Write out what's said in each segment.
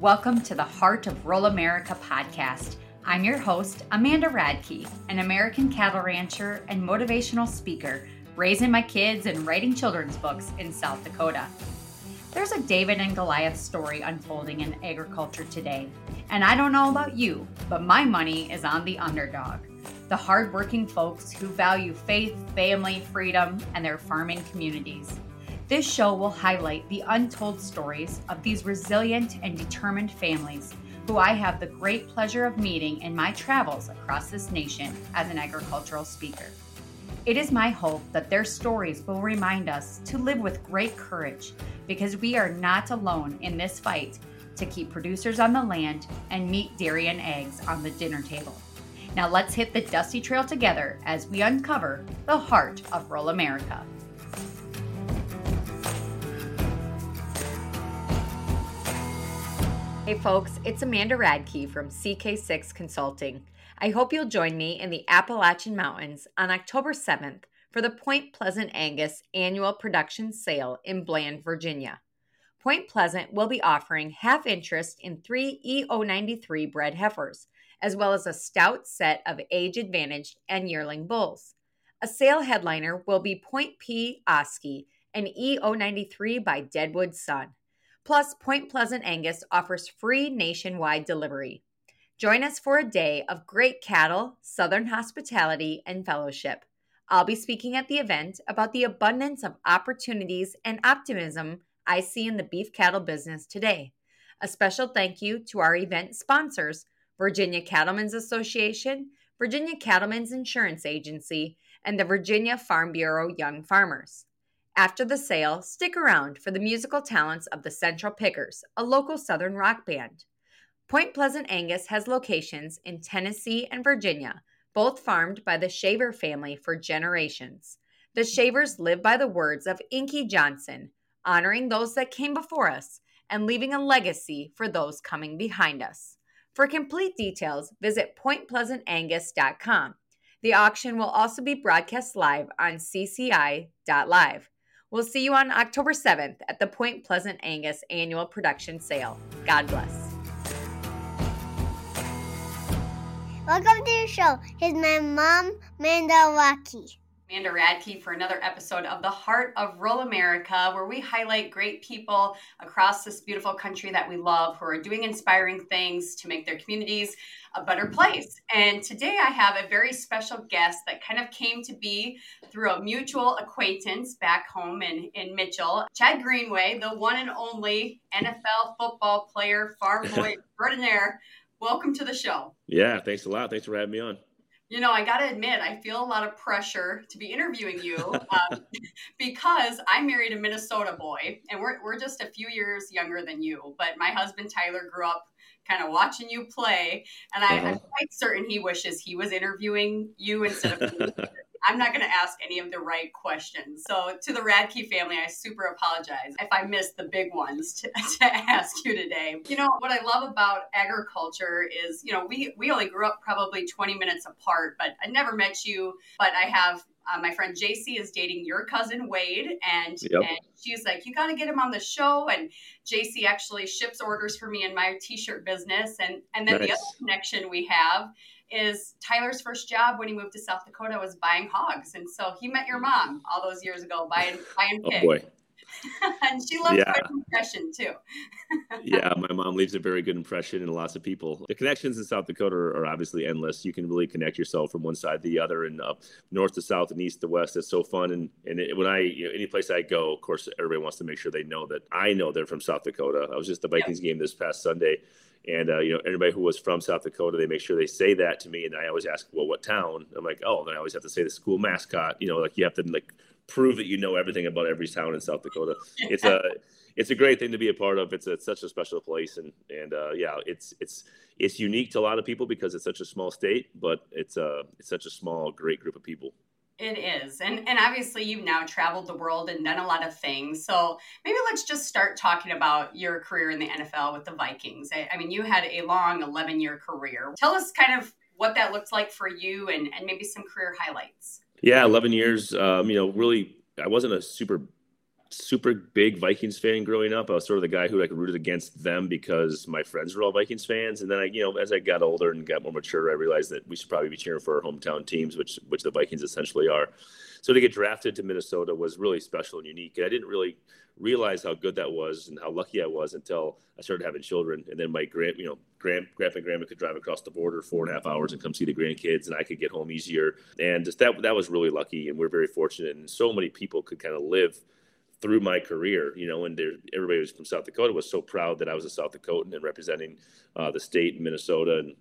Welcome to the Heart of Rural America podcast. I'm your host, Amanda Radke, an American cattle rancher and motivational speaker, raising my kids and writing children's books in South Dakota. There's a David and Goliath story unfolding in agriculture today. And I don't know about you, but my money is on the underdog the hardworking folks who value faith, family, freedom, and their farming communities. This show will highlight the untold stories of these resilient and determined families who I have the great pleasure of meeting in my travels across this nation as an agricultural speaker. It is my hope that their stories will remind us to live with great courage because we are not alone in this fight to keep producers on the land and meat, dairy, and eggs on the dinner table. Now let's hit the dusty trail together as we uncover the heart of rural America. Hey folks, it's Amanda Radke from CK6 Consulting. I hope you'll join me in the Appalachian Mountains on October 7th for the Point Pleasant Angus annual production sale in Bland, Virginia. Point Pleasant will be offering half interest in three EO93 bred heifers as well as a stout set of age advantaged and yearling bulls. A sale headliner will be Point P. Oski, an E093 by Deadwood Sun. Plus, Point Pleasant Angus offers free nationwide delivery. Join us for a day of great cattle, southern hospitality, and fellowship. I'll be speaking at the event about the abundance of opportunities and optimism I see in the beef cattle business today. A special thank you to our event sponsors Virginia Cattlemen's Association, Virginia Cattlemen's Insurance Agency, and the Virginia Farm Bureau Young Farmers. After the sale, stick around for the musical talents of the Central Pickers, a local Southern rock band. Point Pleasant Angus has locations in Tennessee and Virginia, both farmed by the Shaver family for generations. The Shavers live by the words of Inky Johnson, honoring those that came before us and leaving a legacy for those coming behind us. For complete details, visit pointpleasantangus.com. The auction will also be broadcast live on cci.live. We'll see you on October 7th at the Point Pleasant Angus annual production sale. God bless. Welcome to the show. Here's my mom, Manda. Amanda Radke for another episode of The Heart of Rural America, where we highlight great people across this beautiful country that we love who are doing inspiring things to make their communities a better place. And today I have a very special guest that kind of came to be through a mutual acquaintance back home in, in Mitchell. Chad Greenway, the one and only NFL football player, farm boy extraordinaire. Welcome to the show. Yeah, thanks a lot. Thanks for having me on you know, I got to admit, I feel a lot of pressure to be interviewing you um, because I married a Minnesota boy and we're, we're just a few years younger than you. But my husband, Tyler, grew up kind of watching you play. And I, am uh-huh. quite certain he wishes he was interviewing you instead of me. I'm not going to ask any of the right questions. So, to the Radke family, I super apologize if I missed the big ones to, to ask you today. You know, what I love about agriculture is, you know, we, we only grew up probably 20 minutes apart, but I never met you. But I have uh, my friend JC is dating your cousin Wade, and, yep. and she's like, you got to get him on the show. And JC actually ships orders for me in my t-shirt business, and and then nice. the other connection we have is Tyler's first job when he moved to South Dakota was buying hogs, and so he met your mom all those years ago buying buying oh, pigs. Oh boy. and she left yeah. quite impression too. yeah, my mom leaves a very good impression in lots of people. The connections in South Dakota are, are obviously endless. You can really connect yourself from one side to the other, and uh, north to south and east to west. It's so fun. And and it, when I you know, any place I go, of course, everybody wants to make sure they know that I know they're from South Dakota. I was just the Vikings game this past Sunday and uh, you know, anybody who was from South Dakota, they make sure they say that to me. And I always ask, well, what town? I'm like, oh, then I always have to say the school mascot. You know, like you have to like prove that you know everything about every town in South Dakota. It's a it's a great thing to be a part of. It's, a, it's such a special place, and and uh, yeah, it's it's it's unique to a lot of people because it's such a small state, but it's a uh, it's such a small, great group of people. It is. And and obviously you've now traveled the world and done a lot of things. So maybe let's just start talking about your career in the NFL with the Vikings. I, I mean, you had a long 11 year career. Tell us kind of what that looked like for you and, and maybe some career highlights. Yeah, 11 years. Um, you know, really, I wasn't a super super big Vikings fan growing up. I was sort of the guy who like rooted against them because my friends were all Vikings fans. And then I, you know, as I got older and got more mature, I realized that we should probably be cheering for our hometown teams, which which the Vikings essentially are. So to get drafted to Minnesota was really special and unique. And I didn't really realize how good that was and how lucky I was until I started having children. And then my grand, you know, grand, grandpa and grandma could drive across the border four and a half hours and come see the grandkids, and I could get home easier. And just that that was really lucky, and we're very fortunate. And so many people could kind of live through my career, you know, and there, everybody was from South Dakota was so proud that I was a South Dakotan and representing uh, the state in Minnesota. And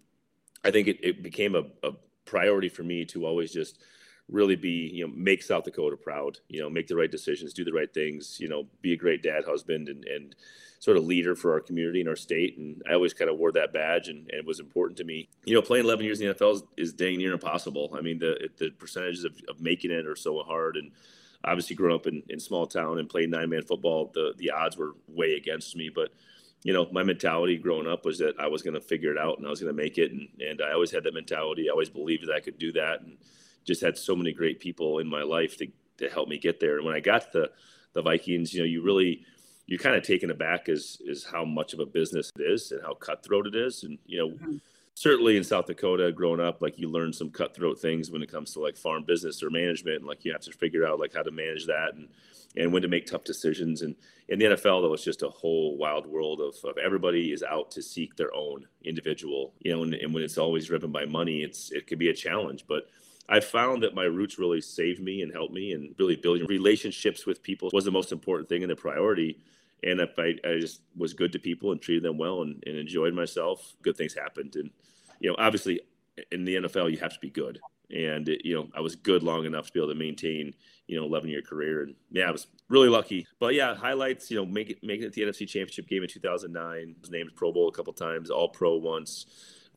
I think it, it became a, a, priority for me to always just really be, you know, make South Dakota proud, you know, make the right decisions, do the right things, you know, be a great dad, husband, and, and sort of leader for our community and our state. And I always kind of wore that badge and, and it was important to me. You know, playing 11 years in the NFL is, is dang near impossible. I mean, the, the percentages of, of making it are so hard. And, obviously growing up in, in small town and playing nine man football, the, the odds were way against me. But, you know, my mentality growing up was that I was going to figure it out and I was going to make it. And, and I always had that mentality. I always believed that I could do that and just had so many great people in my life to, to help me get there. And when I got the, the Vikings, you know, you really, you're kind of taken aback as, is how much of a business it is and how cutthroat it is. And, you know, mm-hmm certainly in South Dakota, growing up, like you learn some cutthroat things when it comes to like farm business or management, and like you have to figure out like how to manage that and and when to make tough decisions. And in the NFL, though, it's just a whole wild world of, of everybody is out to seek their own individual, you know, and, and when it's always driven by money, it's it can be a challenge, but. I found that my roots really saved me and helped me, and really building relationships with people was the most important thing and the priority and if I, I just was good to people and treated them well and, and enjoyed myself, good things happened. And you know, obviously, in the NFL, you have to be good. And it, you know, I was good long enough to be able to maintain, you know, 11 year career. And yeah, I was really lucky. But yeah, highlights, you know, make it making it the NFC Championship game in 2009. Was named Pro Bowl a couple times, All Pro once.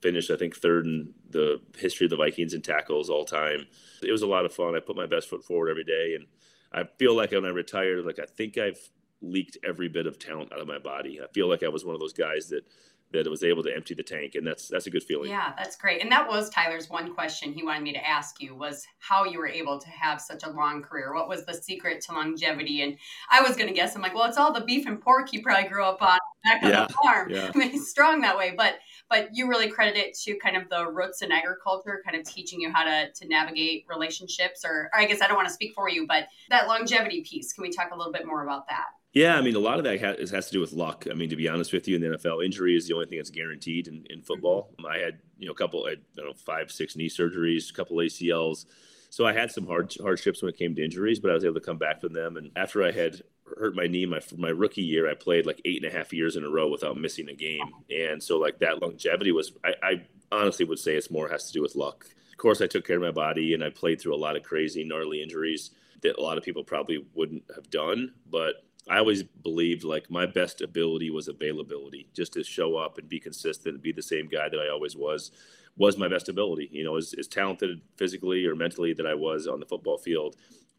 Finished, I think, third in the history of the Vikings in tackles all time. It was a lot of fun. I put my best foot forward every day, and I feel like when I retired, like I think I've leaked every bit of talent out of my body. I feel like I was one of those guys that that was able to empty the tank and that's that's a good feeling yeah that's great and that was tyler's one question he wanted me to ask you was how you were able to have such a long career what was the secret to longevity and i was going to guess i'm like well it's all the beef and pork you probably grew up on back on yeah, the farm yeah. I mean, strong that way but but you really credit it to kind of the roots in agriculture kind of teaching you how to to navigate relationships or, or i guess i don't want to speak for you but that longevity piece can we talk a little bit more about that yeah, I mean, a lot of that has, has to do with luck. I mean, to be honest with you, in the NFL, injury is the only thing that's guaranteed in, in football. Mm-hmm. I had, you know, a couple, I don't know, five, six knee surgeries, a couple ACLs. So I had some hard hardships when it came to injuries, but I was able to come back from them. And after I had hurt my knee my my rookie year, I played like eight and a half years in a row without missing a game. And so like that longevity was, I, I honestly would say it's more has to do with luck. Of course, I took care of my body and I played through a lot of crazy, gnarly injuries that a lot of people probably wouldn't have done, but I always believed like my best ability was availability, just to show up and be consistent and be the same guy that I always was, was my best ability. You know, as, as talented physically or mentally that I was on the football field,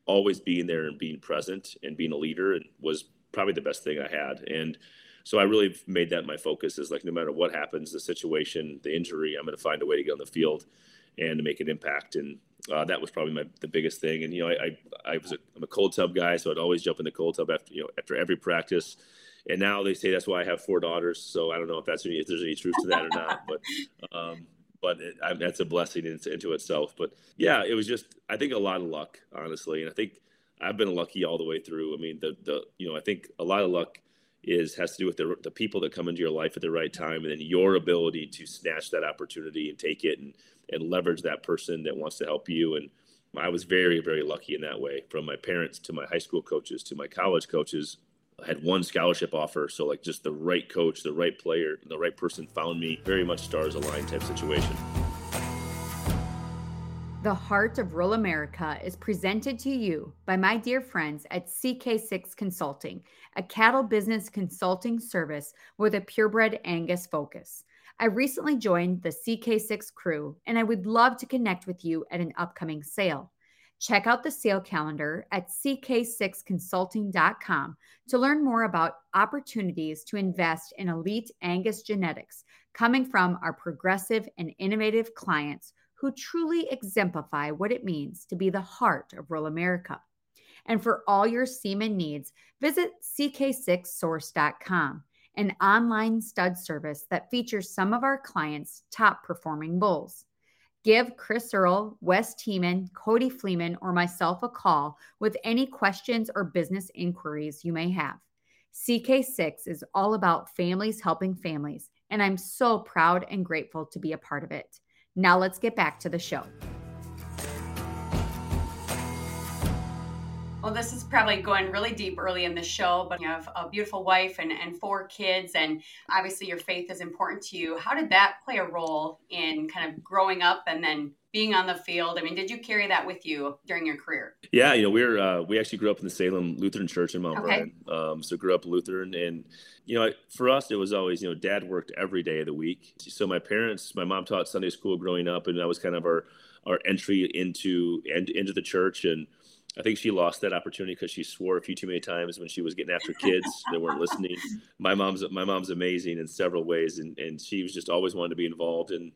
always being there and being present and being a leader was probably the best thing I had. And so I really made that my focus is like no matter what happens, the situation, the injury, I'm going to find a way to get on the field and to make an impact. And uh, that was probably my the biggest thing. And you know, I I, I was a, I'm a cold tub guy, so I'd always jump in the cold tub after you know after every practice. And now they say that's why I have four daughters. So I don't know if that's any, if there's any truth to that or not, but um, but it, I, that's a blessing into, into itself. But yeah, it was just I think a lot of luck, honestly, and I think I've been lucky all the way through. I mean, the the you know I think a lot of luck is has to do with the, the people that come into your life at the right time and then your ability to snatch that opportunity and take it and, and leverage that person that wants to help you and i was very very lucky in that way from my parents to my high school coaches to my college coaches Had one scholarship offer so like just the right coach the right player the right person found me very much stars aligned type situation the Heart of Rural America is presented to you by my dear friends at CK6 Consulting, a cattle business consulting service with a purebred Angus focus. I recently joined the CK6 crew and I would love to connect with you at an upcoming sale. Check out the sale calendar at ck6consulting.com to learn more about opportunities to invest in elite Angus genetics coming from our progressive and innovative clients who truly exemplify what it means to be the heart of rural America. And for all your semen needs, visit ck6source.com, an online stud service that features some of our clients' top performing bulls. Give Chris Earl, Wes Teeman, Cody Fleeman, or myself a call with any questions or business inquiries you may have. CK6 is all about families helping families, and I'm so proud and grateful to be a part of it. Now let's get back to the show. Well, this is probably going really deep early in the show, but you have a beautiful wife and, and four kids, and obviously your faith is important to you. How did that play a role in kind of growing up and then being on the field? I mean, did you carry that with you during your career? Yeah, you know, we are uh, we actually grew up in the Salem Lutheran Church in Mount okay. Vernon. Um, so grew up Lutheran, and you know, for us, it was always you know, Dad worked every day of the week. So my parents, my mom taught Sunday school growing up, and that was kind of our our entry into and into the church and I think she lost that opportunity because she swore a few too many times when she was getting after kids that weren't listening. My mom's my mom's amazing in several ways, and and she was just always wanted to be involved, and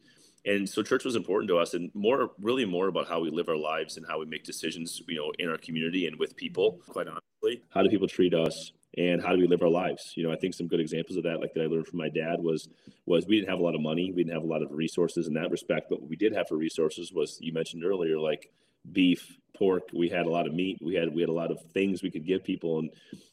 and so church was important to us, and more really more about how we live our lives and how we make decisions, you know, in our community and with people. Quite honestly, how do people treat us? and how do we live our lives you know i think some good examples of that like that i learned from my dad was was we didn't have a lot of money we didn't have a lot of resources in that respect but what we did have for resources was you mentioned earlier like beef, pork. We had a lot of meat. We had we had a lot of things we could give people, and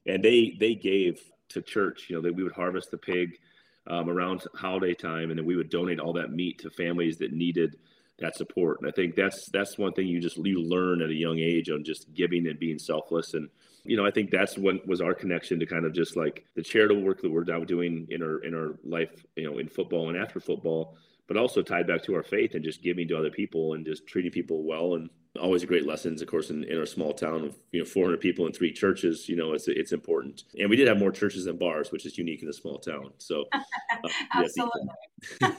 and they they gave to church. You know that we would harvest the pig um, around holiday time, and then we would donate all that meat to families that needed that support. And I think that's that's one thing you just you learn at a young age on just giving and being selfless. And you know I think that's what was our connection to kind of just like the charitable work that we're now doing in our in our life, you know, in football and after football but also tied back to our faith and just giving to other people and just treating people well and always great lessons of course in, in our small town of you know 400 people in three churches you know it's it's important. And we did have more churches than bars which is unique in a small town. So uh, absolutely.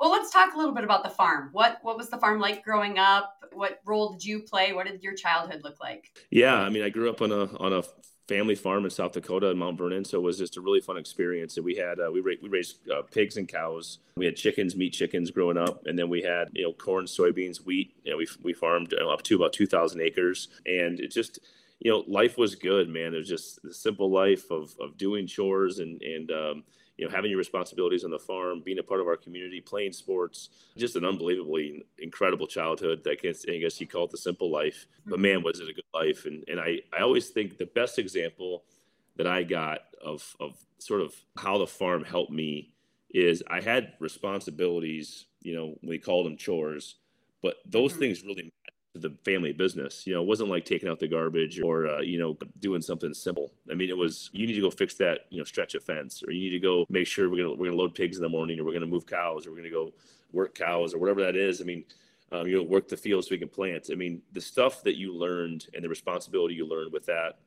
well let's talk a little bit about the farm. What what was the farm like growing up? What role did you play? What did your childhood look like? Yeah i mean i grew up on a on a family farm in South Dakota in Mount Vernon. So it was just a really fun experience. And we had uh, we, ra- we raised uh, pigs and cows. We had chickens, meat chickens growing up, and then we had you know corn, soybeans, wheat. You know, we we farmed uh, up to about two thousand acres, and it just you know life was good, man. It was just the simple life of of doing chores and and um, you know, having your responsibilities on the farm, being a part of our community, playing sports, just an unbelievably incredible childhood. I guess, I guess you call it the simple life, but man, was it a good life. And, and I, I always think the best example that I got of, of sort of how the farm helped me is I had responsibilities, you know, we called them chores, but those mm-hmm. things really the family business. You know, it wasn't like taking out the garbage or uh, you know doing something simple. I mean, it was you need to go fix that you know stretch a fence, or you need to go make sure we're gonna we're gonna load pigs in the morning, or we're gonna move cows, or we're gonna go work cows, or whatever that is. I mean. Um, you know, work the fields so we can plant. I mean, the stuff that you learned and the responsibility you learned with that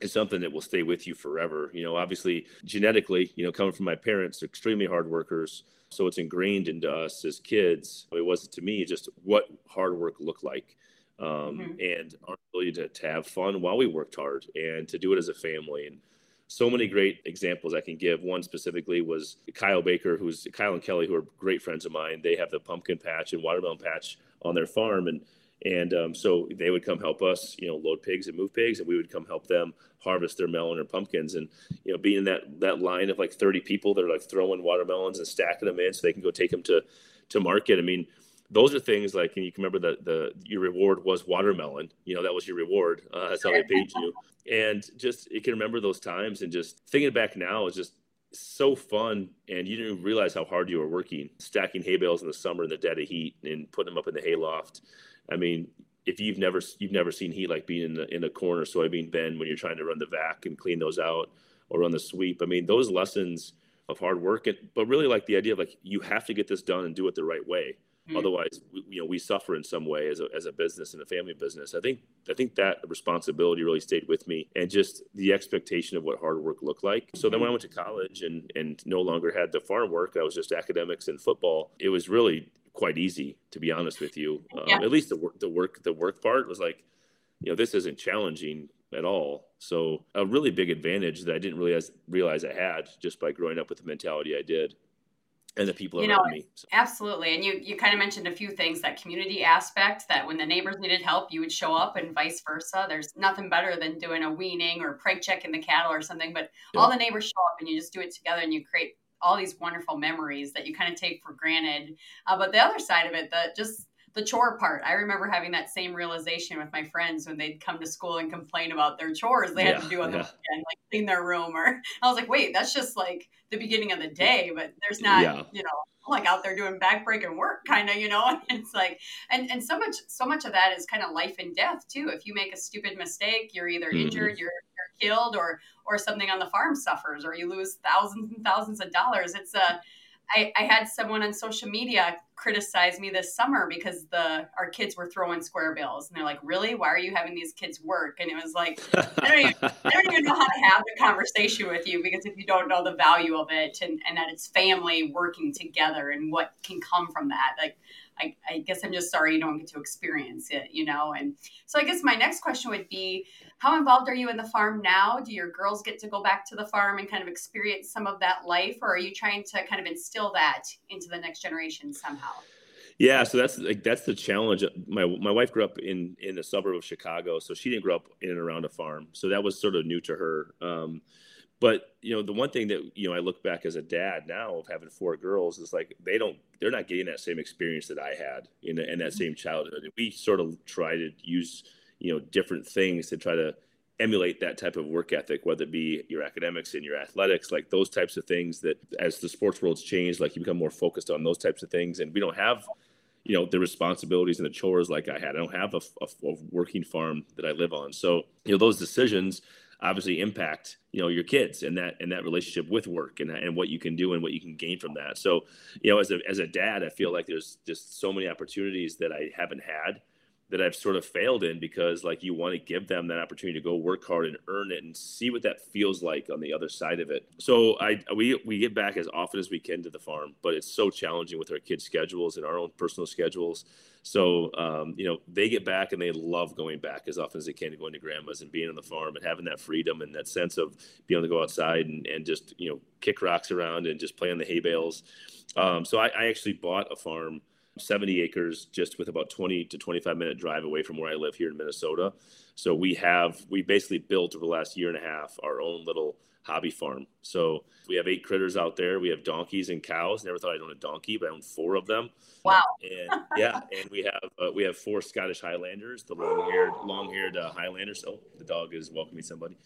is something that will stay with you forever. You know, obviously, genetically, you know, coming from my parents, extremely hard workers. So it's ingrained into us as kids. It wasn't to me just what hard work looked like. Um, mm-hmm. and our ability to, to have fun while we worked hard and to do it as a family. And so many great examples I can give. One specifically was Kyle Baker, who's Kyle and Kelly, who are great friends of mine. They have the pumpkin patch and watermelon patch on their farm. And and um, so they would come help us, you know, load pigs and move pigs, and we would come help them harvest their melon or pumpkins. And you know, being in that that line of like 30 people that are like throwing watermelons and stacking them in so they can go take them to to market. I mean, those are things like, and you can remember that the your reward was watermelon. You know, that was your reward. Uh, that's how they paid you. And just you can remember those times, and just thinking back now is just so fun and you didn't realize how hard you were working stacking hay bales in the summer in the dead of heat and putting them up in the hay loft I mean, if you've never you've never seen heat like being in the in a corner soybean bin when you're trying to run the vac and clean those out or run the sweep. I mean, those lessons of hard work, and, but really like the idea of like you have to get this done and do it the right way. Mm-hmm. Otherwise, we, you know, we suffer in some way as a, as a business and a family business. I think I think that responsibility really stayed with me, and just the expectation of what hard work looked like. So then when I went to college and and no longer had the farm work, I was just academics and football. It was really quite easy, to be honest with you. Um, yeah. At least the work, the work, the work part was like, you know, this isn't challenging at all. So a really big advantage that I didn't realize realize I had just by growing up with the mentality I did. and the people You around know, me. So, Absolutely. And you, you kind of mentioned a few things that community aspect that when the neighbors needed help, you would show up and vice versa. There's nothing better than doing a weaning or preg checking the cattle or something, but all the neighbors show up and you just do it together and you create all these wonderful memories that you kind of take for granted. Uh, but the other side of it, the just the chore part, I remember having that same realization with my friends when they'd come to school and complain about their chores they had to do on the weekend, like clean their room. Or I was like, wait, that's just like the beginning of the day, but there's not, Yeah. you know, like out there doing backbreaking work kind of you know and it's like and and so much so much of that is kind of life and death too if you make a stupid mistake you're either Mhm. injured you're killed or or something on the farm suffers or you lose thousands and thousands of dollars. It's a I, I had someone on social media criticize me this summer because the our kids were throwing square bills and they're like really why are you having these kids work and it was like I don't even, I don't even know how to have the conversation with you because if you don't know the value of it and, and that it's family working together and what can come from that, like I, I guess I'm just sorry you don't get to experience it, you know? And so I guess my next question would be how involved are you in the farm now? Do your girls get to go back to the farm and kind of experience some of that life, or are you trying to kind of instill that into the next generation somehow? Yeah, so that's like that's the challenge. My my wife grew up in in a suburb of Chicago, so she didn't grow up in and around a farm. So that was sort of new to her. Um, but you know, the one thing that you know I look back as a dad now of having four girls is like they don't they're not getting that same experience that I had in in that same childhood. We sort of try to use you know different things to try to emulate that type of work ethic, whether it be your academics and your athletics, like those types of things that as the sports world's changed, like you become more focused on those types of things. And we don't have, you know, the responsibilities and the chores like I had. I don't have a, a, a working farm that I live on. So, you know, those decisions obviously impact, you know, your kids and that, and that relationship with work and, and what you can do and what you can gain from that. So, you know, as a, as a dad, I feel like there's just so many opportunities that I haven't had that I've sort of failed in because like you want to give them that opportunity to go work hard and earn it and see what that feels like on the other side of it. So I we we get back as often as we can to the farm, but it's so challenging with our kids' schedules and our own personal schedules. So um, you know they get back and they love going back as often as they can to going to grandma's and being on the farm and having that freedom and that sense of being able to go outside and, and just you know kick rocks around and just play on the hay bales. Um, so I, I actually bought a farm 70 acres just with about 20 to 25 minute drive away from where I live here in Minnesota. So we have we basically built over the last year and a half our own little hobby farm. So we have eight critters out there. We have donkeys and cows. Never thought I'd own a donkey, but I own four of them. Wow. And yeah, and we have uh, we have four Scottish Highlanders, the long-haired long-haired uh, Highlanders. Oh, the dog is welcoming somebody.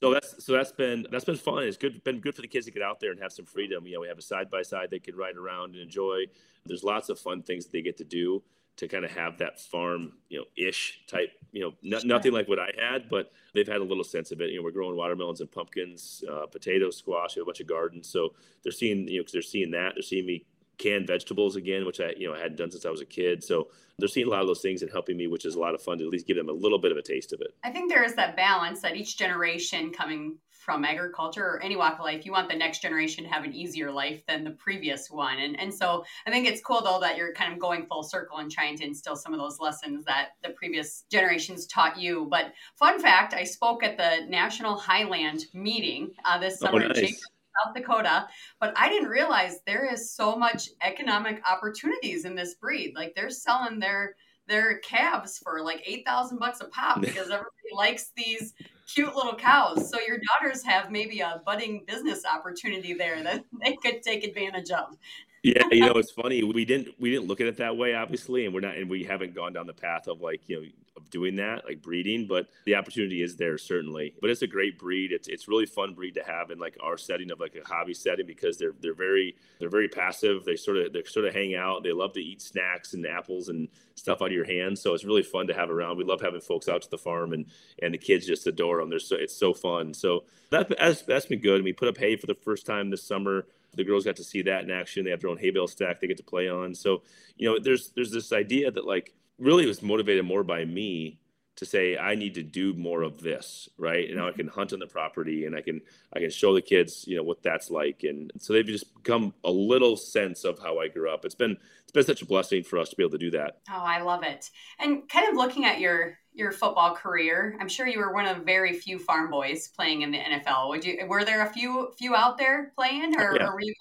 So that's so that's been that's been fun. It's good been good for the kids to get out there and have some freedom. You know, we have a side by side they can ride around and enjoy. There's lots of fun things that they get to do to kind of have that farm, you know, ish type. You know, no, Sure. nothing like what I had, but they've had a little sense of it. You know, we're growing watermelons and pumpkins, uh, potatoes, squash, we have a bunch of gardens. So they're seeing you know 'cause they're seeing that they're seeing me can vegetables again, which I you know I hadn't done since I was a kid. So they're seeing a lot of those things and helping me, which is a lot of fun to at least give them a little bit of a taste of it. I think there is that balance that each generation coming from agriculture or any walk of life, you want the next generation to have an easier life than the previous one. And and so I think it's cool though that you're kind of going full circle and trying to instill some of those lessons that the previous generations taught you. But fun fact, I spoke at the National Highland meeting uh, this Oh, summer in nice. South Dakota, but I didn't realize there is so much economic opportunities in this breed. Like they're selling their their calves for like eight thousand bucks a pop because everybody likes these cute little cows. So your daughters have maybe a budding business opportunity there that they could take advantage of. Yeah, you know, it's funny. We didn't we didn't look at it that way, obviously, and we're not and we haven't gone down the path of like you know of doing that, like breeding. But the opportunity is there certainly. But it's a great breed. It's it's really fun breed to have in like our setting of like a hobby setting because they're they're very they're very passive. They sort of they sort of hang out. They love to eat snacks and apples and stuff out of your hands. So it's really fun to have around. We love having folks out to the farm and and the kids just adore them. They're so it's so fun. So that that's, that's been good. We put up hay for the first time this summer the girls got to see that in action. They have their own hay bale stack they get to play on. So, you know, there's there's this idea that like really was motivated more by me to say I need to do more of this, right? And now I mm-hmm. can hunt on the property and I can I can show the kids, you know, what that's like. And so they've just become a little sense of how I grew up. It's been it's been such a blessing for us to be able to do that. Oh, I love it. And kind of looking at your your football career, I'm sure you were one of very few farm boys playing in the NFL. Would you were there a few few out there playing or, Yeah. or were you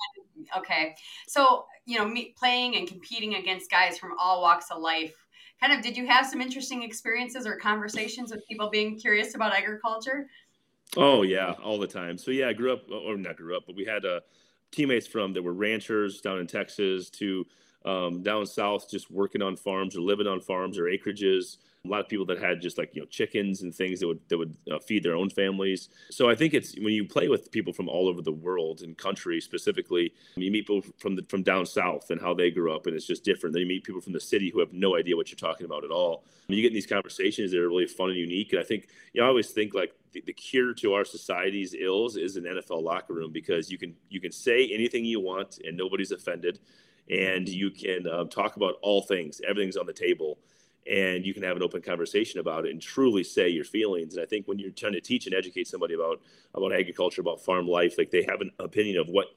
Okay. So, you know, me playing and competing against guys from all walks of life, kind of did you have some interesting experiences or conversations with people being curious about agriculture? Oh yeah, all the time. So yeah, I grew up or not grew up, but we had uh, teammates from that were ranchers down in Texas to um, down south, just working on farms or living on farms or acreages a lot of people that had just like you know chickens and things that would that would uh, feed their own families. So I think it's when you play with people from all over the world and country specifically, you meet people from the from down south and how they grew up, and it's just different. Then you meet people from the city who have no idea what you're talking about at all. you get in these conversations that are really fun and unique. And I think you know I always think like the, the cure to our society's ills is an NFL locker room because you can you can say anything you want and nobody's offended and you can um, talk about all things. Everything's on the table and you can have an open conversation about it and truly say your feelings. And I think when you're trying to teach and educate somebody about about agriculture, about farm life, like they have an opinion of what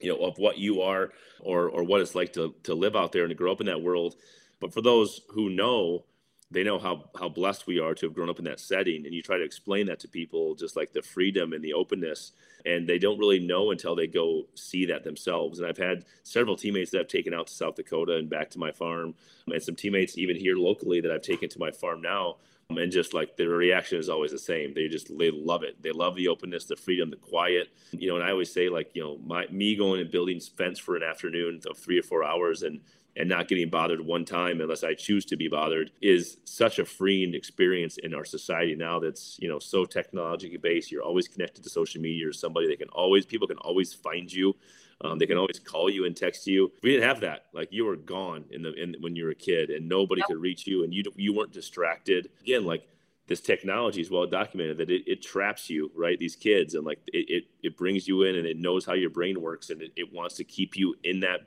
you know of what you are or or what it's like to to live out there and to grow up in that world. But for those who know, they know how how blessed we are to have grown up in that setting and you try to explain that to people just like the freedom and the openness and they don't really know until they go see that themselves. And i've had several teammates that i've taken out to south dakota and back to my farm and some teammates even here locally that i've taken to my farm now and just like their reaction is always the same. They just they love it. They love the openness the freedom the quiet. You know and i always say like you know my me going and building fence for an afternoon of three or four hours and and not getting bothered one time unless I choose to be bothered is such a freeing experience in our society now that's you know so technology based. You're always connected to social media. Or somebody they can always people can always find you. Um, they can always call you and text you. We didn't have that. Like you were gone in the in when you were a kid and nobody yep. could reach you and you you weren't distracted. Again like this technology is well documented that it, it traps you right these kids and like it, it, it brings you in and it knows how your brain works and it, it wants to keep you in that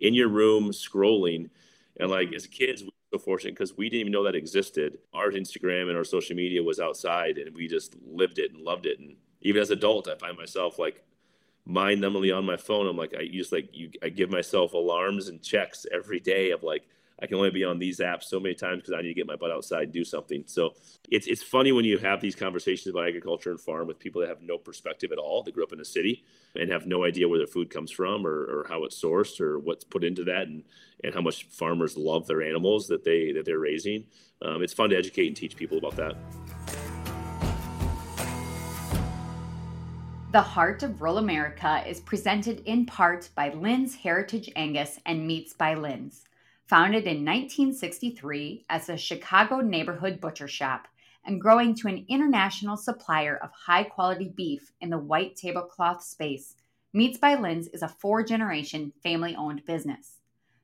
in your room scrolling. And like mm-hmm. as kids we were so fortunate because we didn't even know that existed. Our instagram and our social media was outside and we just lived it and loved it. And even as adult i find myself like mind numbly on my phone. I'm like i use like you i give myself alarms and checks every day of like I can only be on these apps so many times because I need to get my butt outside and do something. So it's it's funny when you have these conversations about agriculture and farm with people that have no perspective at all. They grew up in a city and have no idea where their food comes from or, or how it's sourced or what's put into that and, and how much farmers love their animals that they that they're raising. Um, it's fun to educate and teach people about that. The Heart of Rural America is presented in part by Linz Heritage Angus and Meats by Linz. Founded in 1963 as a Chicago neighborhood butcher shop and growing to an international supplier of high quality beef in the white tablecloth space, Meats by Linz is a four generation family owned business.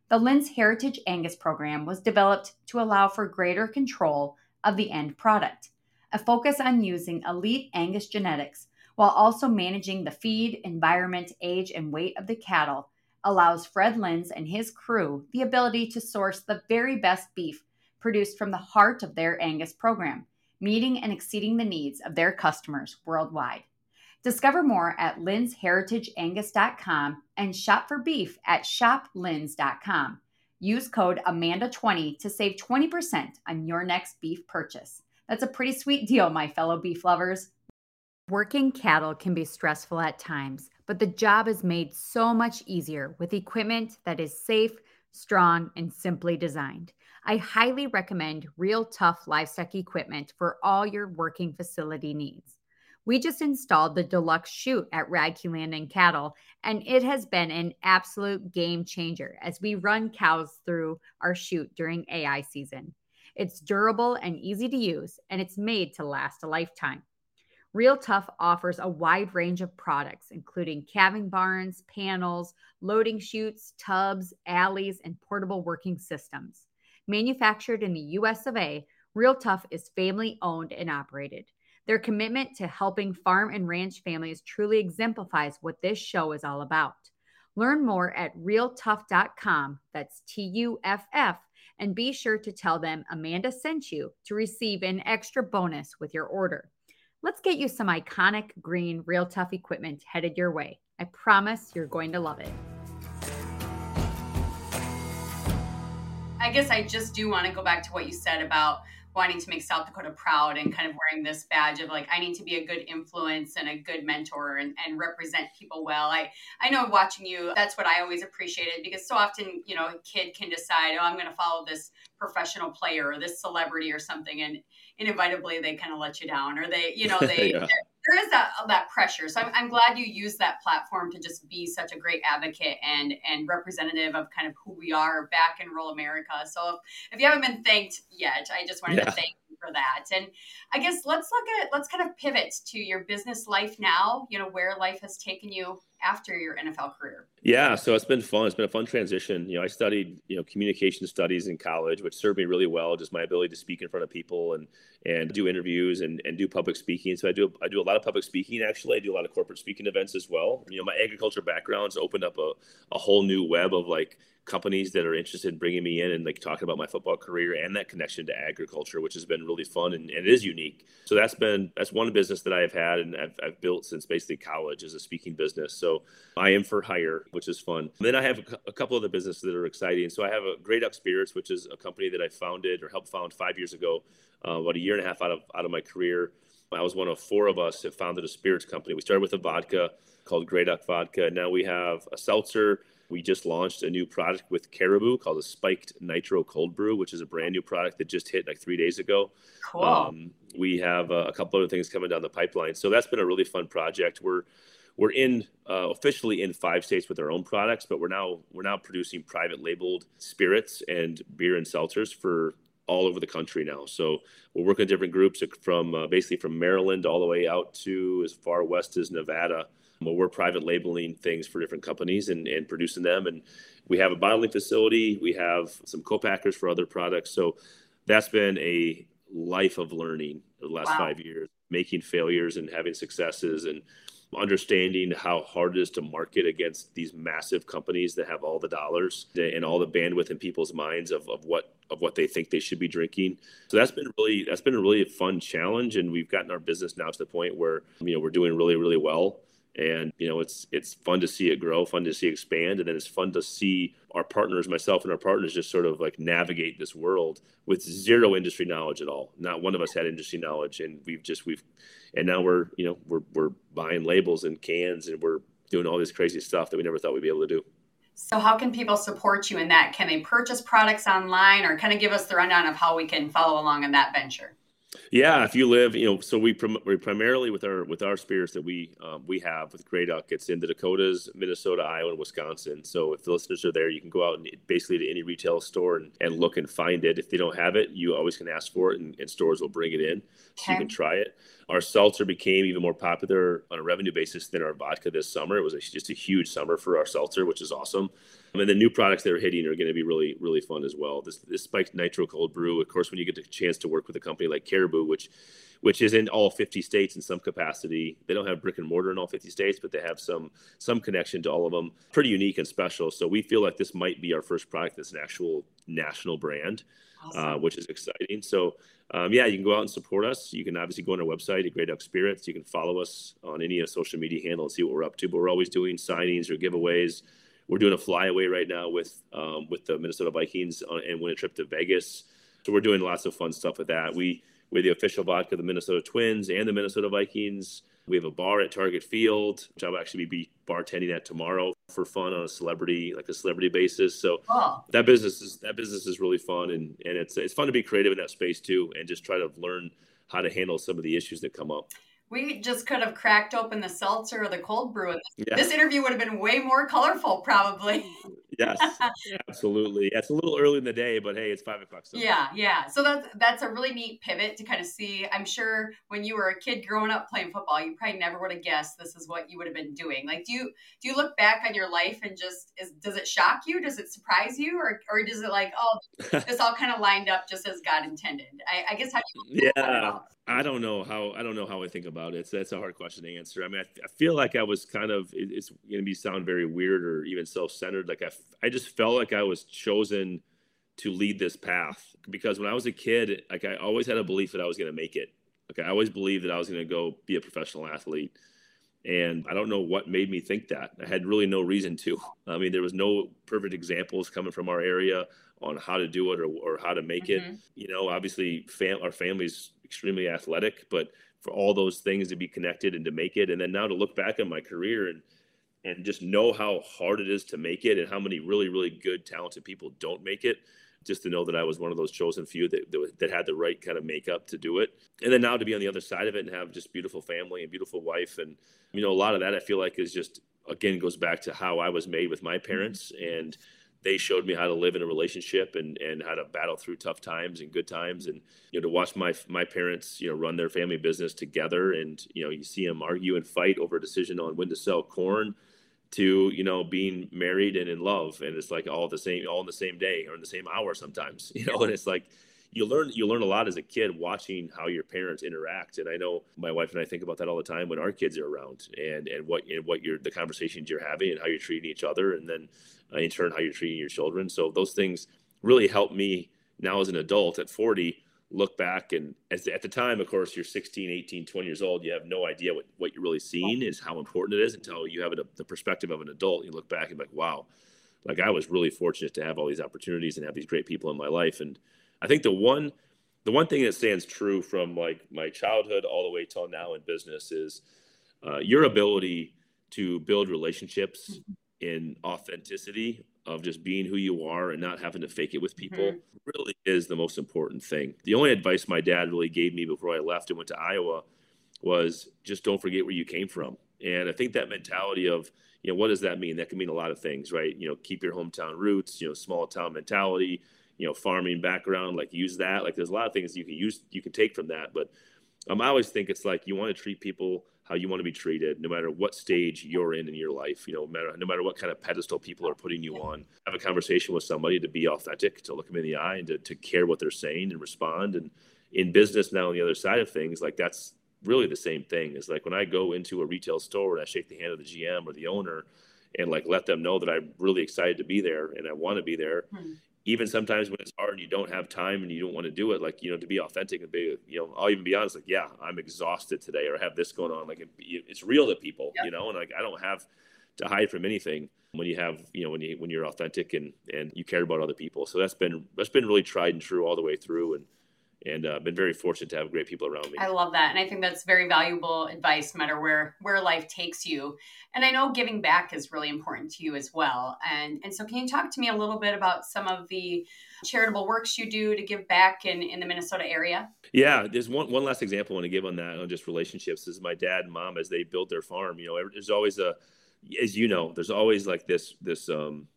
The Linz Heritage Angus program was developed to allow for greater control of the end product, a focus on using elite Angus genetics while also managing the feed, environment, age, and weight of the cattle allows Fred Linz and his crew the ability to source the very best beef produced from the heart of their Angus program, meeting and exceeding the needs of their customers worldwide. Discover more at linzheritageangus.com and shop for beef at shoplinz.com. Use code AMANDA20 to save 20% on your next beef purchase. That's a pretty sweet deal, my fellow beef lovers. Working cattle can be stressful at times but the job is made so much easier with equipment that is safe, strong, and simply designed. I highly recommend Real Tuff livestock equipment for all your working facility needs. We just installed the deluxe chute at Radke Land and Cattle, and it has been an absolute game changer as we run cows through our chute during AI season. It's durable and easy to use, and it's made to last a lifetime. Real Tuff offers a wide range of products, including calving barns, panels, loading chutes, tubs, alleys, and portable working systems. Manufactured in the US of A, Real Tuff is family owned and operated. Their commitment to helping farm and ranch families truly exemplifies what this show is all about. Learn more at realtuff.com, that's T U F F, and be sure to tell them Amanda sent you to receive an extra bonus with your order. Let's get you some iconic green Real Tuff equipment headed your way. I promise you're going to love it. I guess I just do want to go back to what you said about wanting to make South Dakota proud and kind of wearing this badge of like I need to be a good influence and a good mentor and, and represent people well. I I know watching you, that's what I always appreciated because so often, you know, a kid can decide, oh, I'm going to follow this professional player or this celebrity or something, and inevitably they kind of let you down or they, you know, they yeah there is that that pressure. So I'm, I'm glad you use that platform to just be such a great advocate and and representative of kind of who we are back in rural America. So if, if you haven't been thanked yet, I just wanted yeah. to thank you for that. And I guess let's look at let's kind of pivot to your business life now. You know where life has taken you after your NFL career? Yeah, so it's been fun. It's been a fun transition. You know, I studied you know communication studies in college, which served me really well. Just my ability to speak in front of people and and do interviews and, and do public speaking. So I do I do a lot of public speaking. Actually, I do a lot of corporate speaking events as well. You know, my agriculture background's opened up a, a whole new web of like companies that are interested in bringing me in and like talking about my football career and that connection to agriculture, which has been really fun and, and it is unique. So that's been that's one business that I've had and I've, I've built since basically college as a speaking business. So I am for hire, which is fun. And then I have a, a couple of the businesses that are exciting. So I have a Gray Duck Spirits, which is a company that I founded or helped found five years ago, uh, about a year and a half out of out of my career. I was one of four of us that founded a spirits company. We started with a vodka called Gray Duck Vodka. Now we have a seltzer we just launched a new product with Caribou called the Spiked Nitro Cold Brew, which is a brand new product that just hit like three days ago. Cool. Um, we have uh, a couple other things coming down the pipeline, so that's been a really fun project. We're we're in uh, officially in five states with our own products, but we're now we're now producing private labeled spirits and beer and seltzers for all over the country now. So we're working with different groups from uh, basically from Maryland all the way out to as far west as Nevada well, we're private labeling things for different companies and, and producing them. And we have a bottling facility. We have some co-packers for other products. So that's been a life of learning the last wow. five years, making failures and having successes and understanding how hard it is to market against these massive companies that have all the dollars and all the bandwidth in people's minds of, of what of what they think they should be drinking. So that's been really that's been a really fun challenge and we've gotten our business now to the point where you know we're doing really really well and you know it's it's fun to see it grow fun to see expand. And then it's fun to see our partners myself and our partners just sort of like navigate this world with zero industry knowledge at all. Not one of us had industry knowledge. And we've just we've and now we're you know we're, we're buying labels and cans and we're doing all this crazy stuff that we never thought we'd be able to do. So how can people support you in that? Can they purchase products online or kind of give us the rundown of how we can follow along in that venture yeah, if you live, you know, so we, prim- we primarily with our with our spirits that we um, we have with Gray Duck, it's in the Dakotas, Minnesota, Iowa, and Wisconsin. So if the listeners are there, you can go out and basically to any retail store and, and look and find it. If they don't have it, you always can ask for it, and, and stores will bring it in, so okay. you can try it. Our seltzer became even more popular on a revenue basis than our vodka this summer. It was a, just a huge summer for our seltzer, which is awesome. And the new products they're hitting are going to be really, really fun as well. This, this spiked nitro cold brew, of course, when you get the chance to work with a company like Caribou, which which is in all 50 states in some capacity. They don't have brick and mortar in all 50 states, but they have some some connection to all of them. Pretty unique and special. So we feel like this might be our first product that's an actual national brand, uh, awesome. uh, which is exciting. So um, yeah, you can go out and support us. You can obviously go on our website at Gray Duck Spirits. You can follow us on any of social media handle and see what we're up to. But we're always doing signings or giveaways we're doing a flyaway right now with um, with the Minnesota Vikings on, and win a trip to Vegas. So we're doing lots of fun stuff with that. We we're the official vodka of the Minnesota Twins and the Minnesota Vikings. We have a bar at Target Field, which I'll actually be bartending at tomorrow for fun on a celebrity like a celebrity basis. So oh. that business is that business is really fun and and it's it's fun to be creative in that space too and just try to learn how to handle some of the issues that come up. We just could have cracked open the seltzer or the cold brew. Yeah. This interview would have been way more colorful, probably. yes, absolutely. It's a little early in the day, but hey, it's five o'clock. So. Yeah, yeah. So that's that's a really neat pivot to kind of see. I'm sure when you were a kid growing up playing football, you probably never would have guessed this is what you would have been doing. Like, do you do you look back on your life and just is does it shock you? Does it surprise you, or or does it like oh this all kind of lined up just as God intended? I, I guess how do you yeah. I don't know how I don't know how I think about it. So that's a hard question to answer. I mean, I, I feel like I was kind of it, it's going to be sound very weird or even self-centered. Like I, I just felt like I was chosen to lead this path because when I was a kid, like I always had a belief that I was going to make it. Like I always believed that I was going to go be a professional athlete, And I don't know what made me think that. I had really no reason to. I mean, there was no perfect examples coming from our area on how to do it or, or how to make mm-hmm. it. You know, obviously, fam- our family's extremely athletic, but for all those things to be connected and to make it, and then now to look back on my career and and just know how hard it is to make it and how many really really good talented people don't make it just to know that I was one of those chosen few that, that, that had the right kind of makeup to do it. And then now to be on the other side of it and have just beautiful family and beautiful wife. And, you know, a lot of that I feel like is just, again, goes back to how I was made with my parents. And they showed me how to live in a relationship and, and how to battle through tough times and good times. And, you know, to watch my, my parents, you know, run their family business together and, you know, you see them argue and fight over a decision on when to sell corn to you know being married and in love. And it's like all the same all in the same day or in the same hour sometimes you know and it's like you learn you learn a lot as a kid watching how your parents interact. And i know my wife and i think about that all the time when our kids are around and and what and what you're the conversations you're having and how you're treating each other. And then uh, in turn how you're treating your children. So those things really help me now as an adult at 40 look back and as at the time of course you're 16 18 20 years old you have no idea what, what you're really seeing is how important it is until you have a, the perspective of an adult. You look back and like wow like i was really fortunate to have all these opportunities and have these great people in my life. And i think the one the one thing that stands true from like my childhood all the way till now in business is uh, your ability to build relationships mm-hmm. In authenticity of just being who you are and not having to fake it with people mm-hmm. really is the most important thing. The only advice my dad really gave me before I left and went to Iowa was just don't forget where you came from. And I think that mentality of, you know, what does that mean? That can mean a lot of things, right? You know, keep your hometown roots, you know, small town mentality, you know, farming background, like use that. Like there's a lot of things you can use, you can take from that. But um, I always think it's like you want to treat people how you want to be treated, no matter what stage you're in in your life. You know, no matter, no matter what kind of pedestal people are putting you on. Have a conversation with somebody to be authentic, to look them in the eye, and to, to care what they're saying and respond. And in business now, on the other side of things, like that's really the same thing. Is like when I go into a retail store and I shake the hand of the GM or the owner, and like let them know that I'm really excited to be there and I want to be there. Hmm even sometimes when it's hard and you don't have time and you don't want to do it, like, you know, to be authentic and be, you know, I'll even be honest, like, yeah, I'm exhausted today or I have this going on. Like, it, it's real to people, yep. you know, and like, I don't have to hide from anything when you have, you know, when you, when you're authentic and, and you care about other people. So that's been, that's been really tried and true all the way through. And, and uh, been very fortunate to have great people around me. I love that, and I think that's very valuable advice, no matter where where life takes you. And I know giving back is really important to you as well. And and so, can you talk to me a little bit about some of the charitable works you do to give back in in the Minnesota area? Yeah, there's one one last example I want to give on that on just relationships. This is my dad and mom as they built their farm. You know, there's always a, as you know, there's always like this this um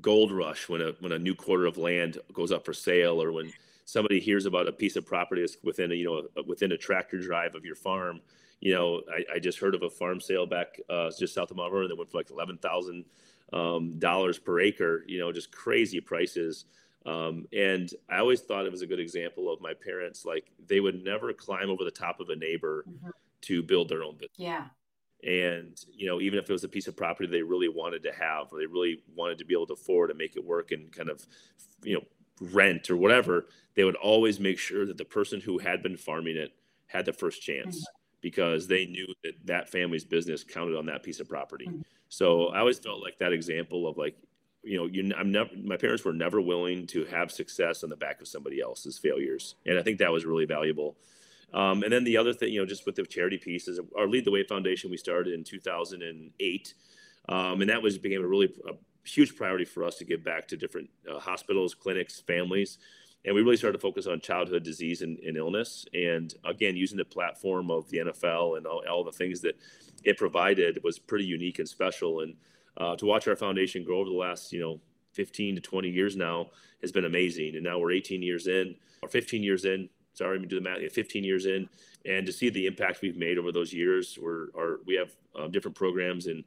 gold rush when a when a new quarter of land goes up for sale or when somebody hears about a piece of property that's within a you know a, within a tractor drive of your farm you know i, I just heard of a farm sale back uh, just south of mount vernon that went for like eleven thousand um, dollars per acre you know just crazy prices. Um, and i always thought it was a good example of my parents like they would never climb over the top of a neighbor mm-hmm. to build their own business. Yeah. And you know even if it was a piece of property they really wanted to have or they really wanted to be able to afford and make it work and kind of you know rent or whatever, they would always make sure that the person who had been farming it had the first chance mm-hmm. because they knew that that family's business counted on that piece of property. Mm-hmm. So I always felt like that example of like, you know, you, I'm never, my parents were never willing to have success on the back of somebody else's failures. And I think that was really valuable. Um, and then the other thing, you know, just with the charity piece is our Lead the Way Foundation, we started in 2008. Um, and that was became a really a huge priority for us to give back to different uh, hospitals, clinics, families. And we really started to focus on childhood disease and, and, illness. And again, using the platform of the NFL and all, all, the things that it provided was pretty unique and special. And uh, to watch our foundation grow over the last, you know, 15 to 20 years now has been amazing. And now we're 18 years in, or 15 years in. Sorry, let me do the math. 15 years in, and to see the impact we've made over those years, we're, are, we have uh, different programs in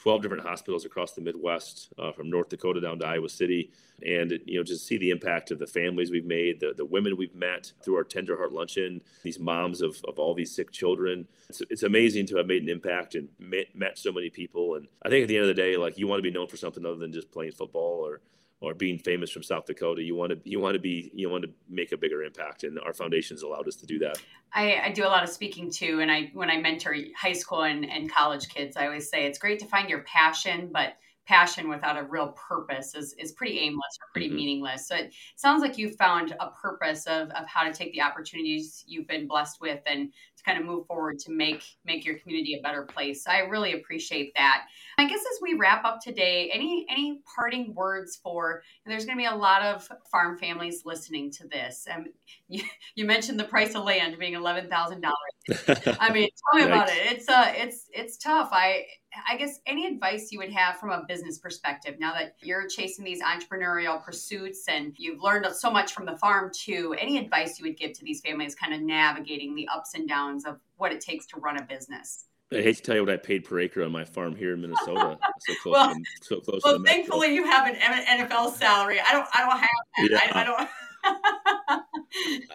12 different hospitals across the Midwest, uh, from North Dakota down to Iowa City. And, you know, just see the impact of the families we've made, the, the women we've met through our Tender Heart Luncheon, these moms of, of all these sick children. It's, it's amazing to have made an impact and met, met so many people. And I think at the end of the day, like, you want to be known for something other than just playing football or, or being famous from South Dakota. You want to you want to be you want to make a bigger impact, and our foundation's allowed us to do that. I, I, do a lot of speaking too, and I when I mentor high school and, and college kids, I always say it's great to find your passion, but passion without a real purpose is, is pretty aimless or pretty mm-hmm. meaningless. So it sounds like you found a purpose of, of how to take the opportunities you've been blessed with and to kind of move forward to make make your community a better place. So I really appreciate that. I guess as we wrap up today, any any parting words for there's going to be a lot of farm families listening to this. Um, you, you mentioned the price of land being eleven thousand dollars. I mean, tell me about it. It's uh it's it's tough. I I guess any advice you would have from a business perspective now that you're chasing these entrepreneurial pursuits and you've learned so much from the farm too, any advice you would give to these families kind of navigating the ups and downs of what it takes to run a business? I hate to tell you what I paid per acre on my farm here in Minnesota. So close, well, to, so close. Well, thankfully metro. you have an NFL salary. I don't. I don't have that. Yeah. I, I don't.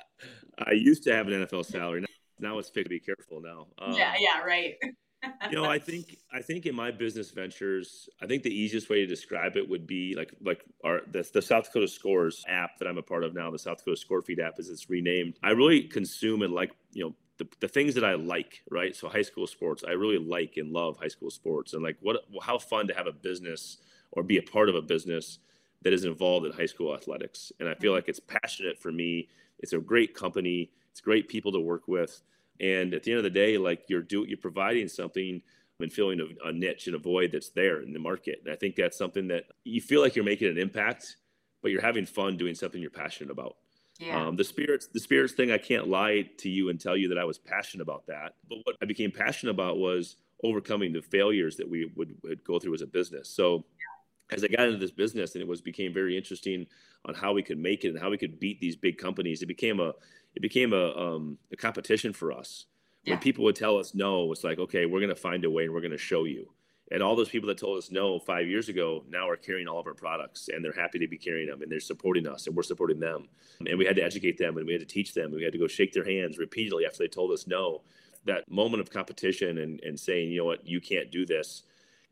I used to have an NFL salary. Now it's fixed. Be careful now. Um, yeah. Yeah. Right you know, I think I think in my business ventures, I think the easiest way to describe it would be like like our the, the South Dakota Scores app that I'm a part of now, the South Dakota Score Feed app, as it's renamed. I really consume and like you know the, the things that I like, right? So high school sports, I really like and love high school sports, and like what how fun to have a business or be a part of a business that is involved in high school athletics, and I feel mm-hmm. like it's passionate for me. It's a great company. It's great people to work with and at the end of the day, like you're doing, you're providing something and filling a, a, niche and a void that's there in the market. And I think that's something that you feel like you're making an impact, but you're having fun doing something you're passionate about. Yeah. Um, the spirits, the spirits thing, I can't lie to you and tell you that I was passionate about that. But what I became passionate about was overcoming the failures that we would, would go through as a business. So as I got into this business and it was became very interesting on how we could make it and how we could beat these big companies, it became a it became a um, a competition for us. When people would tell us no, it's like okay, we're going to find a way and we're going to show you. And all those people that told us no five years ago now are carrying all of our products and they're happy to be carrying them and they're supporting us and we're supporting them. And we had to educate them and we had to teach them and we had to go shake their hands repeatedly after they told us no. That moment of competition and, and saying, you know what, you can't do this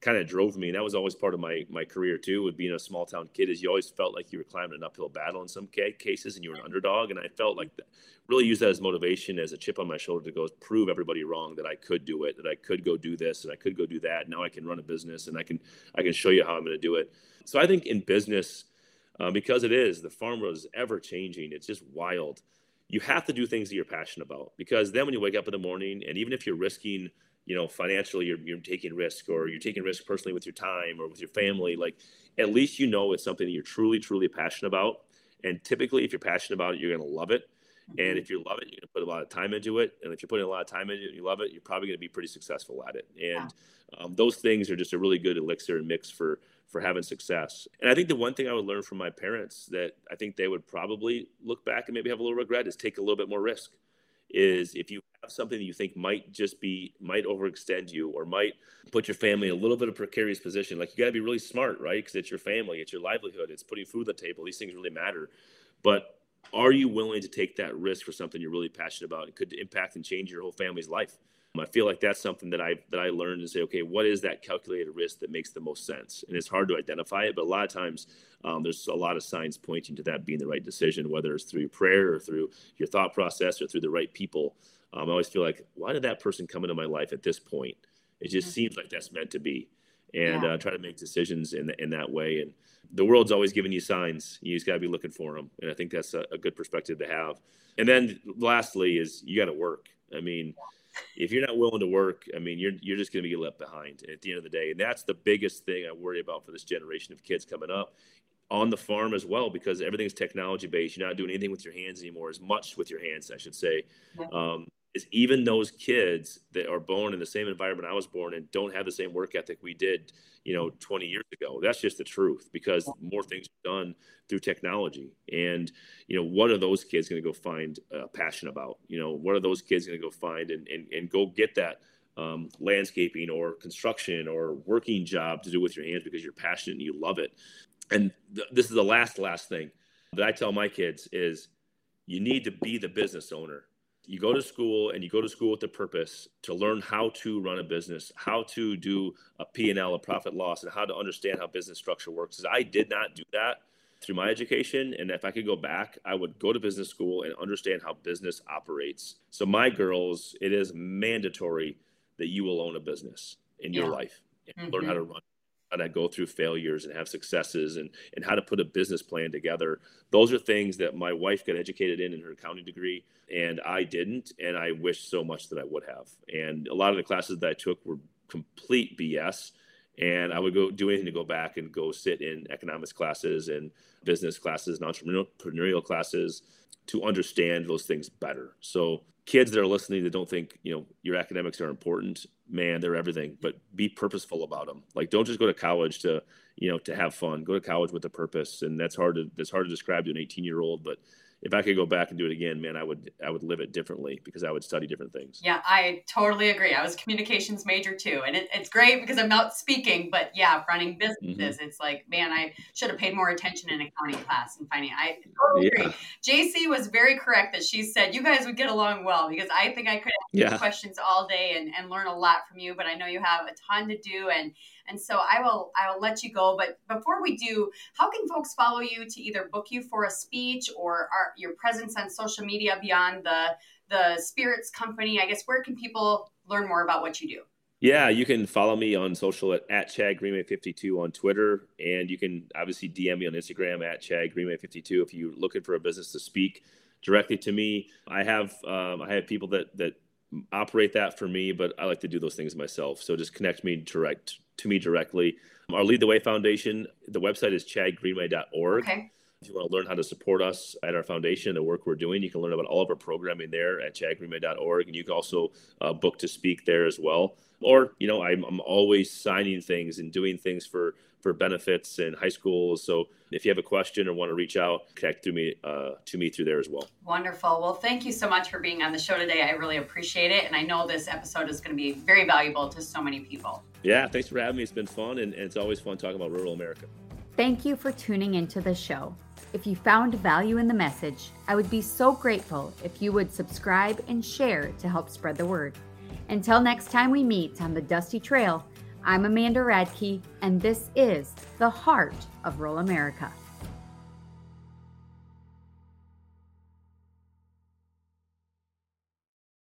kind of drove me. And that was always part of my my career too, with being a small town kid. Is you always felt like you were climbing an uphill battle in some cases, and you were an underdog. And I felt like that, really used that as motivation, as a chip on my shoulder to go prove everybody wrong that I could do it, that I could go do this, and I could go do that. Now I can run a business, and I can I can show you how I'm going to do it. So I think in business, uh, because it is the farm world is ever changing. It's just wild. You have to do things that you're passionate about because then when you wake up in the morning, and even if you're risking you know financially you're, you're taking risk or you're taking risk personally with your time or with your family like at least you know it's something that you're truly truly passionate about. And typically if you're passionate about it you're going to love it. And mm-hmm. if you love it you're going to put a lot of time into it. And if you're putting a lot of time into it and you love it you're probably going to be pretty successful at it. And um, those things are just a really good elixir and mix for for having success. And i think the one thing i would learn from my parents that i think they would probably look back and maybe have a little regret is take a little bit more risk is if you have something that you think might just be might overextend you or might put your family in a little bit of precarious position like you got to be really smart right? Because it's your family it's your livelihood it's putting food on the table these things really matter. But are you willing to take that risk for something you're really passionate about? It could impact and change your whole family's life I feel like that's something that I that I learned and say, okay, what is that calculated risk that makes the most sense? And it's hard to identify it, but a lot of times um, there's a lot of signs pointing to that being the right decision, whether it's through prayer or through your thought process or through the right people. Um, I always feel like, why did that person come into my life at this point? It just mm-hmm. seems like that's meant to be, and yeah. uh, try to make decisions in in that way. And the world's always giving you signs. You just got to be looking for them, and I think that's a, a good perspective to have. And then lastly is you got to work. I mean. Yeah if you're not willing to work, I mean, you're you're just going to be left behind at the end of the day. And that's the biggest thing I worry about for this generation of kids coming up on the farm as well, because everything's technology based. You're not doing anything with your hands anymore, as much with your hands, I should say. Um, is even those kids that are born in the same environment I was born in don't have the same work ethic we did, you know, 20 years ago. That's just the truth because more things are done through technology. And, you know, what are those kids going to go find a passion about? You know, what are those kids going to go find and, and, and go get that um, landscaping or construction or working job to do with your hands because you're passionate and you love it. And th- this is the last, last thing that I tell my kids is you need to be the business owner you go to school and you go to school with the purpose to learn how to run a business how to do a p&l a profit loss and how to understand how business structure works because i did not do that through my education. And if I could go back, I would go to business school and understand how business operates. So, my girls, it is mandatory that you will own a business in yeah. your life and mm-hmm. learn how to run to go through failures and have successes and, and how to put a business plan together. Those are things that my wife got educated in in her accounting degree, and I didn't. And I wish so much that I would have. And a lot of the classes that I took were complete BS. And I would go do anything to go back and go sit in economics classes and business classes and entrepreneurial classes to understand those things better. So kids that are listening that don't think you know your academics are important man they're everything but be purposeful about them like don't just go to college to you know to have fun. Go to college with a purpose and that's hard to that's hard to describe to an 18 year old but if I could go back and do it again, man, I would I would live it differently because I would study different things. Yeah, I totally agree. I was communications major too, and it, it's great because I'm not speaking, but yeah, running businesses, mm-hmm. it's like man, I should have paid more attention in accounting class and finding. I totally yeah. agree. JC was very correct that she said you guys would get along well because I think I could ask yeah. questions all day and, and learn a lot from you, but I know you have a ton to do and and so I will I will let you go. But before we do, how can folks follow you to either book you for a speech or our, your presence on social media beyond the the spirits company? I guess where can people learn more about what you do? Yeah, you can follow me on social at, at Chad Greenway52 on Twitter. And you can obviously DM me on Instagram at Chad Greenway52 if you're looking for a business to speak directly to me. I have um, I have people that that operate that for me, but I like to do those things myself. So just connect me direct to me directly. Our Lead the Way Foundation, the website is chadgreenway.org. Okay. If you want to learn how to support us at our foundation, the work we're doing, you can learn about all of our programming there at chadgreenway.org. And you can also uh, book to speak there as well. Or, you know, I'm, I'm always signing things and doing things for for benefits in high schools. So if you have a question or want to reach out, connect to me uh, to me through there as well. Wonderful. Well, thank you so much for being on the show today. I really appreciate it, and I know this episode is going to be very valuable to so many people. Yeah, thanks for having me. It's been fun, and, and it's always fun talking about rural America. Thank you for tuning into the show. If you found value in the message, I would be so grateful if you would subscribe and share to help spread the word. Until next time we meet on the Dusty Trail, I'm Amanda Radke, and this is the heart of rural America.